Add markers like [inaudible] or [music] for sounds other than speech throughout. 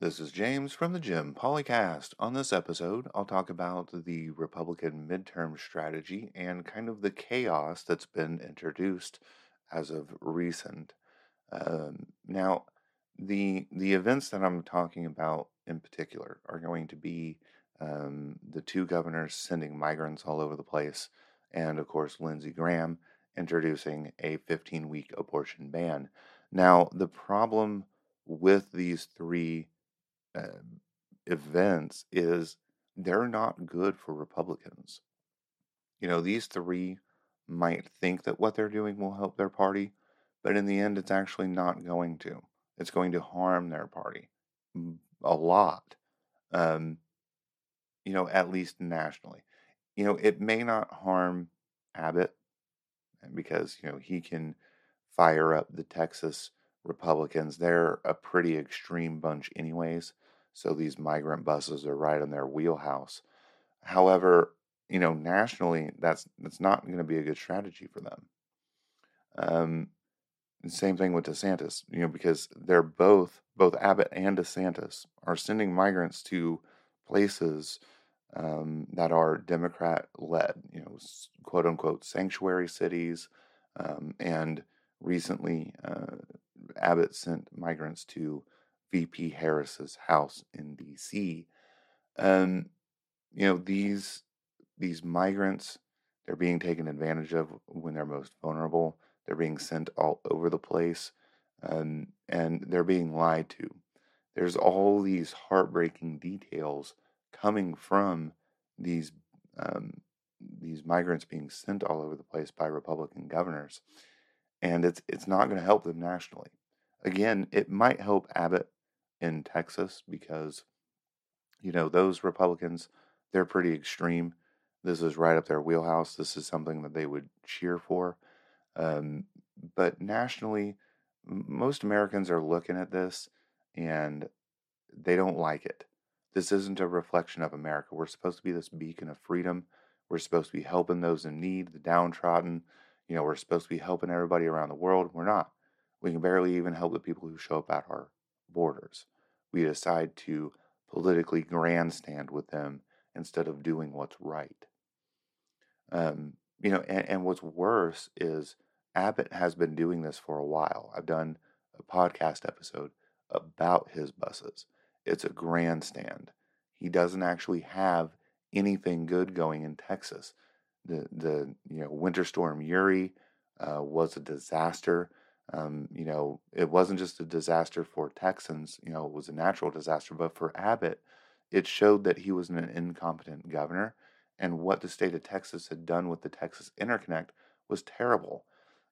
This is James from the Jim Policast. On this episode, I'll talk about the Republican midterm strategy and kind of the chaos that's been introduced as of recent. Um, now, the the events that I'm talking about in particular are going to be um, the two governors sending migrants all over the place, and of course Lindsey Graham introducing a 15 week abortion ban. Now, the problem with these three uh, events is they're not good for Republicans. You know, these three might think that what they're doing will help their party, but in the end, it's actually not going to. It's going to harm their party a lot, um, you know, at least nationally. You know, it may not harm Abbott because, you know, he can fire up the Texas Republicans. They're a pretty extreme bunch, anyways. So these migrant buses are right in their wheelhouse. However, you know, nationally, that's that's not going to be a good strategy for them. Um, same thing with DeSantis, you know, because they're both both Abbott and DeSantis are sending migrants to places um, that are Democrat led, you know, quote unquote sanctuary cities, um, and recently uh, Abbott sent migrants to VP Harris's house in D.C. Um, you know these these migrants they're being taken advantage of when they're most vulnerable. They're being sent all over the place, um, and they're being lied to. There's all these heartbreaking details coming from these um, these migrants being sent all over the place by Republican governors, and it's it's not going to help them nationally. Again, it might help Abbott in Texas because, you know, those Republicans, they're pretty extreme. This is right up their wheelhouse. This is something that they would cheer for. Um, but nationally, most Americans are looking at this and they don't like it. This isn't a reflection of America. We're supposed to be this beacon of freedom. We're supposed to be helping those in need, the downtrodden. You know, we're supposed to be helping everybody around the world. We're not. We can barely even help the people who show up at our borders. We decide to politically grandstand with them instead of doing what's right. Um, you know, and, and what's worse is Abbott has been doing this for a while. I've done a podcast episode about his buses. It's a grandstand. He doesn't actually have anything good going in Texas. The the you know winter storm Uri uh, was a disaster. Um, you know, it wasn't just a disaster for Texans, you know, it was a natural disaster, but for Abbott, it showed that he was an incompetent governor. And what the state of Texas had done with the Texas Interconnect was terrible.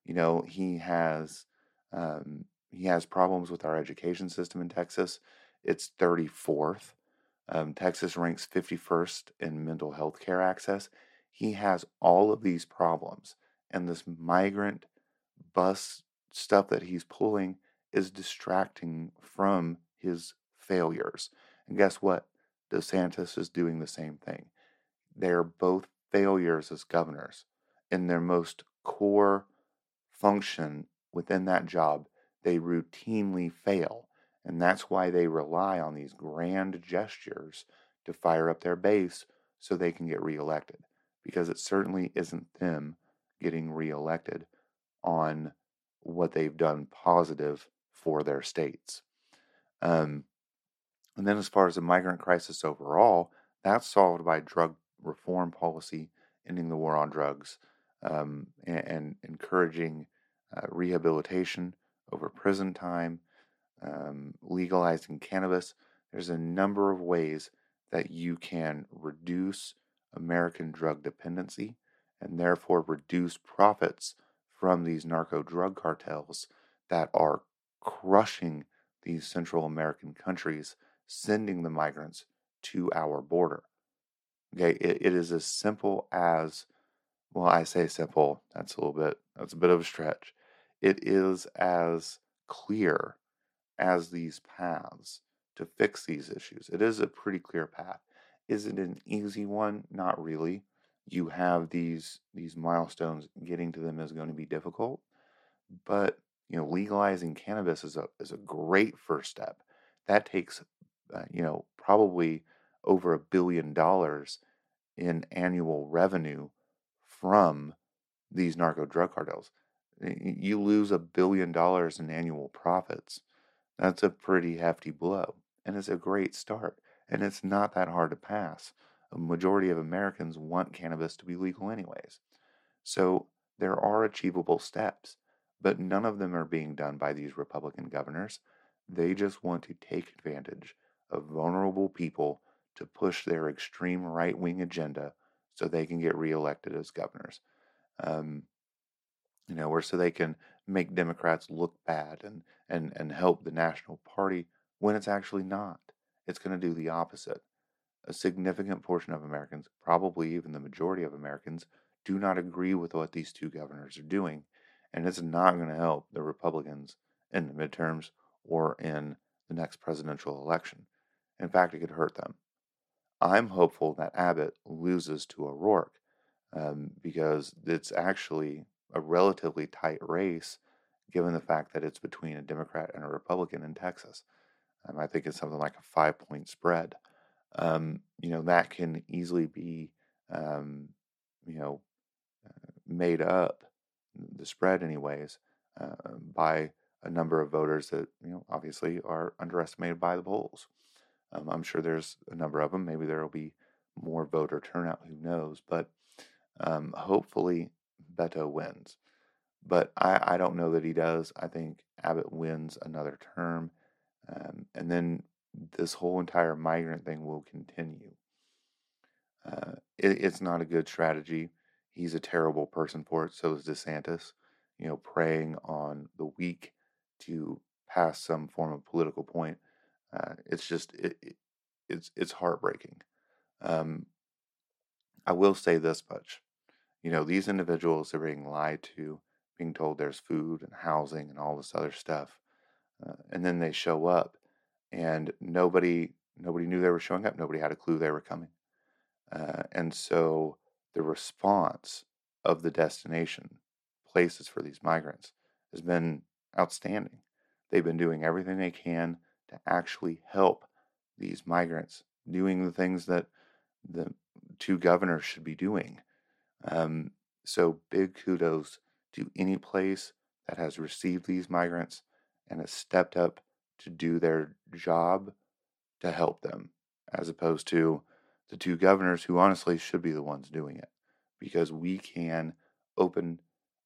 You know, he has um, he has problems with our education system in Texas. It's 34th. Um, Texas ranks 51st in mental health care access. He has all of these problems, and this migrant bus stuff that he's pulling is distracting from his failures. And guess what? DeSantis is doing the same thing. They're both failures as governors. In their most core function within that job, they routinely fail. And that's why they rely on these grand gestures to fire up their base so they can get reelected. Because it certainly isn't them getting reelected on what they've done positive for their states. Um, and then, as far as the migrant crisis overall, that's solved by drug reform policy, ending the war on drugs, um, and, and, encouraging uh, rehabilitation over prison time, um, legalizing cannabis. There's a number of ways that you can reduce American drug dependency and therefore reduce profits from these narco drug cartels that are crushing these Central American countries, sending the migrants to our border. Okay, it, it is as simple as, well, I say simple, that's a little bit, that's a bit of a stretch. It is as clear as these paths to fix these issues. It is a pretty clear path. Is it an easy one? Not really you have these these milestones getting to them is going to be difficult but you know legalizing cannabis is a is a great first step that takes uh, you know, probably over a billion dollars in annual revenue from these narco drug cartels. You lose a billion dollars in annual profits. That's a pretty hefty blow, and it's a great start. And it's not that hard to pass. A majority of Americans want cannabis to be legal, anyways. So there are achievable steps, but none of them are being done by these Republican governors. They just want to take advantage of vulnerable people to push their extreme right wing agenda so they can get reelected as governors. Um, you know, or so they can make Democrats look bad and, and, and help the National Party when it's actually not. It's going to do the opposite. A significant portion of Americans, probably even the majority of Americans, do not agree with what these two governors are doing, and it's not going to help the Republicans in the midterms or in the next presidential election. In fact, it could hurt them. I'm hopeful that Abbott loses to O'Rourke um, because it's actually a relatively tight race given the fact that it's between a Democrat and a Republican in Texas. Um, I think it's something like a five point spread. Um, you know, that can easily be, um, you know, uh, made up, the spread, anyways, uh, by a number of voters that, you know, obviously are underestimated by the polls. Um, I'm sure there's a number of them. Maybe there will be more voter turnout. Who knows? But um, hopefully, Beto wins. But I, I don't know that he does. I think Abbott wins another term. Um, and then this whole entire migrant thing will continue. Uh, it, it's not a good strategy. He's a terrible person for it. So is DeSantis, you know, preying on the weak to pass some form of political point. Uh, it's just it, it, it's it's heartbreaking. Um, I will say this much: you know, these individuals are being lied to, being told there's food and housing and all this other stuff, uh, and then they show up, and nobody nobody knew they were showing up. Nobody had a clue they were coming, uh, and so the response of the destination places for these migrants has been outstanding. They've been doing everything they can to actually help these migrants, doing the things that the two governors should be doing. Um, so, big kudos to any place that has received these migrants and has stepped up to do their job to help them, as opposed to the two governors who honestly should be the ones doing it because we can open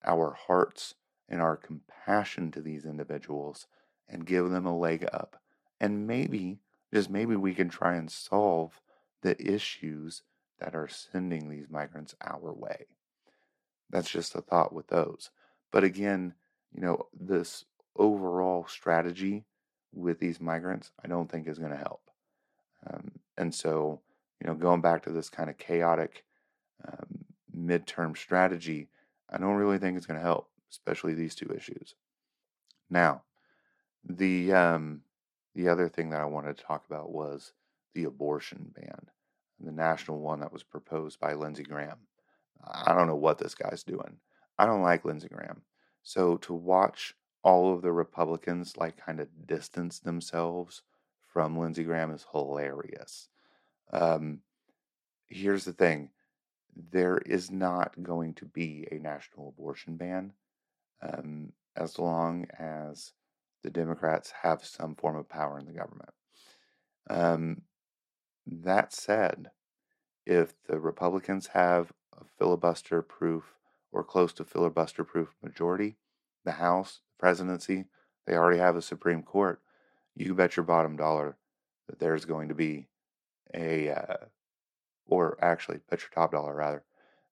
our hearts and our compassion to these individuals and give them a leg up and maybe, just maybe, we can try and solve the issues that are sending these migrants our way. That's just a thought with those. But again, you know, this overall strategy with these migrants, I don't think is going to help. Um, and so, you know, going back to this kind of chaotic um, midterm strategy, I don't really think it's going to help, especially these two issues. Now, the um, the other thing that I wanted to talk about was the abortion ban, the national one that was proposed by Lindsey Graham. I don't know what this guy's doing. I don't like Lindsey Graham. So to watch all of the Republicans like kind of distance themselves from Lindsey Graham is hilarious. Um, here's the thing there is not going to be a national abortion ban um, as long as the Democrats have some form of power in the government. Um, that said, if the Republicans have a filibuster proof or close to filibuster proof majority, the House, presidency, they already have a Supreme Court, you bet your bottom dollar that there's going to be a, uh, or actually, bet your top dollar rather,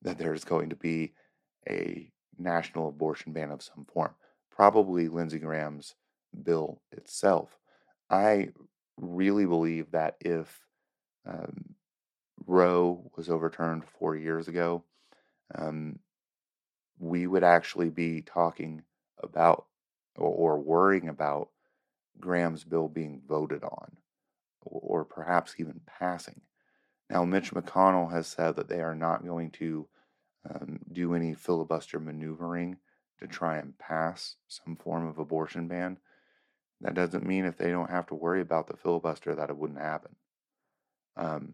that there's going to be a national abortion ban of some form. Probably Lindsey Graham's bill itself. I really believe that if um, Roe was overturned four years ago, um, we would actually be talking about or, or, worrying about Graham's bill being voted on or, or perhaps even passing. Now, Mitch McConnell has said that they are not going to um, do any filibuster maneuvering to try and pass some form of abortion ban That doesn't mean if they don't have to worry about the filibuster that it wouldn't happen. Um,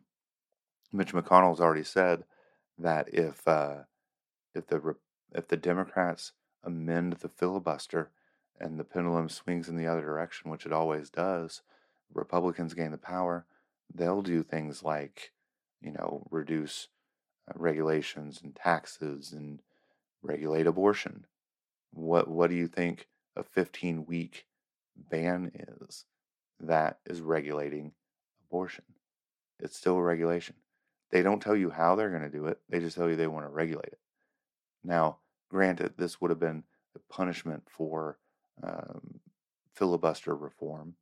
Mitch McConnell's already said that if uh, if the if the Democrats amend the filibuster and the pendulum swings in the other direction, which it always does, Republicans gain the power, they'll do things like, you know, reduce uh, regulations and taxes and regulate abortion. What what do you think a 15 week ban is that is regulating abortion? It's still a regulation. They don't tell you how they're going to do it. They just tell you they want to regulate it. Now, granted, this would have been a punishment for um, filibuster reform.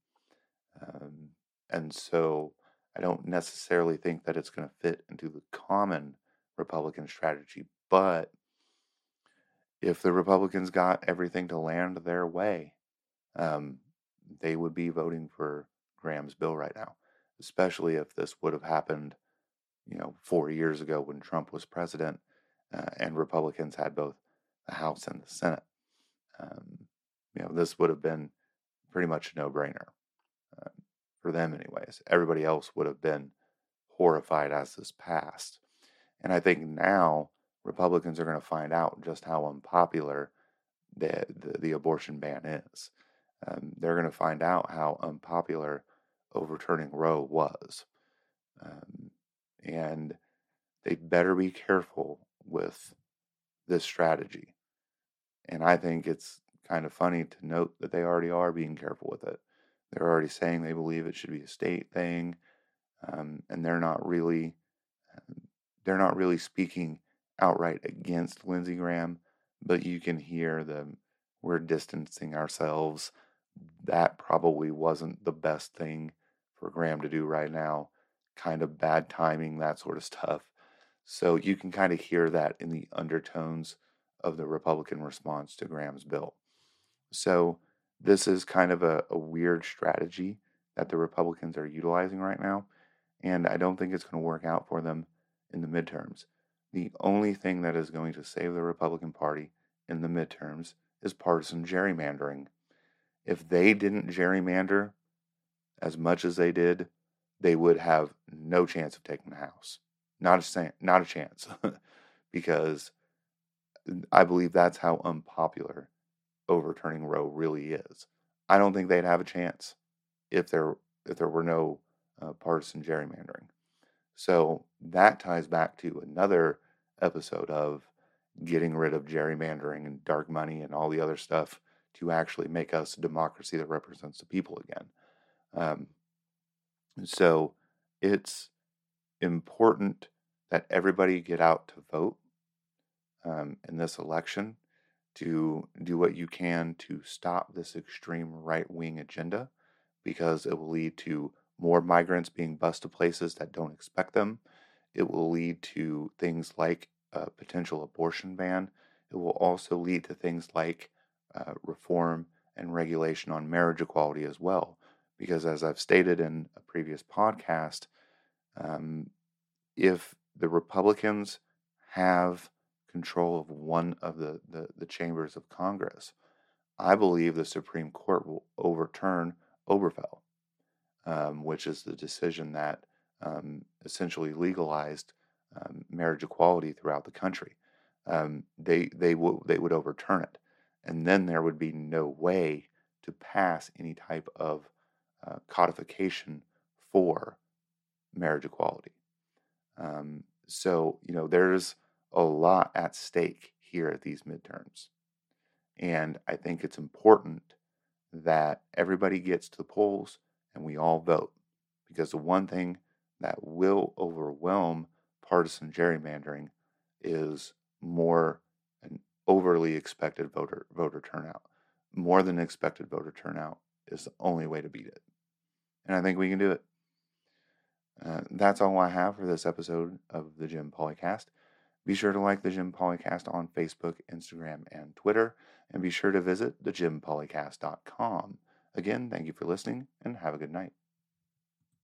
Um, and so I don't necessarily think that it's going to fit into the common Republican strategy. But if the Republicans got everything to land their way, um, they would be voting for Graham's bill right now, especially if this would have happened, you know, four years ago when Trump was president uh, and Republicans had both the House and the Senate. Um, you know, this would have been pretty much a no brainer uh, for them, anyways. Everybody else would have been horrified as this passed. And I think now Republicans are going to find out just how unpopular the, the, the abortion ban is. Um, they're going to find out how unpopular overturning Roe was. Um, and they better be careful with this strategy. And I think it's kind of funny to note that they already are being careful with it. They're already saying they believe it should be a state thing, um, and they're not really um, they're not really speaking outright against Lindsey Graham, but you can hear them. We're distancing ourselves. That probably wasn't the best thing for Graham to do right now. Kind of bad timing, that sort of stuff. So you can kind of hear that in the undertones of the Republican response to Graham's bill. So this is kind of a, a weird strategy that the Republicans are utilizing right now. And I don't think it's going to work out for them in the midterms. The only thing that is going to save the Republican Party in the midterms is partisan gerrymandering. If they didn't gerrymander as much as they did, they would have no chance of taking the House. Not a not a chance, [laughs] because I believe that's how unpopular overturning Roe really is. I don't think they'd have a chance if there if there were no uh, partisan gerrymandering. So that ties back to another episode of getting rid of gerrymandering and dark money and all the other stuff to actually make us a democracy that represents the people again. Um, so it's important that everybody get out to vote um, in this election to do what you can to stop this extreme right wing agenda because it will lead to more migrants being bused to places that don't expect them. It will lead to things like a potential abortion ban. It will also lead to things like uh, reform and regulation on marriage equality as well. Because, as I've stated in a previous podcast, um, if the Republicans have control of one of the, the, the chambers of Congress, I believe the Supreme Court will overturn Obergefell, um, which is the decision that um, essentially legalized um, marriage equality throughout the country. Um, they they would they would overturn it, and then there would be no way to pass any type of uh, codification for marriage equality. Um, so, you know, there's a lot at stake here at these midterms. And I think it's important that everybody gets to the polls and we all vote. Because the one thing that will overwhelm partisan gerrymandering is more an overly expected voter voter turnout. More than expected voter turnout is the only way to beat it. And I think we can do it. Uh, that's all I have for this episode of the Jim Policast. Be sure to like the Jim Policast on Facebook, Instagram, and Twitter, and be sure to visit thejimpolicast.com. Again, thank you for listening, and have a good night.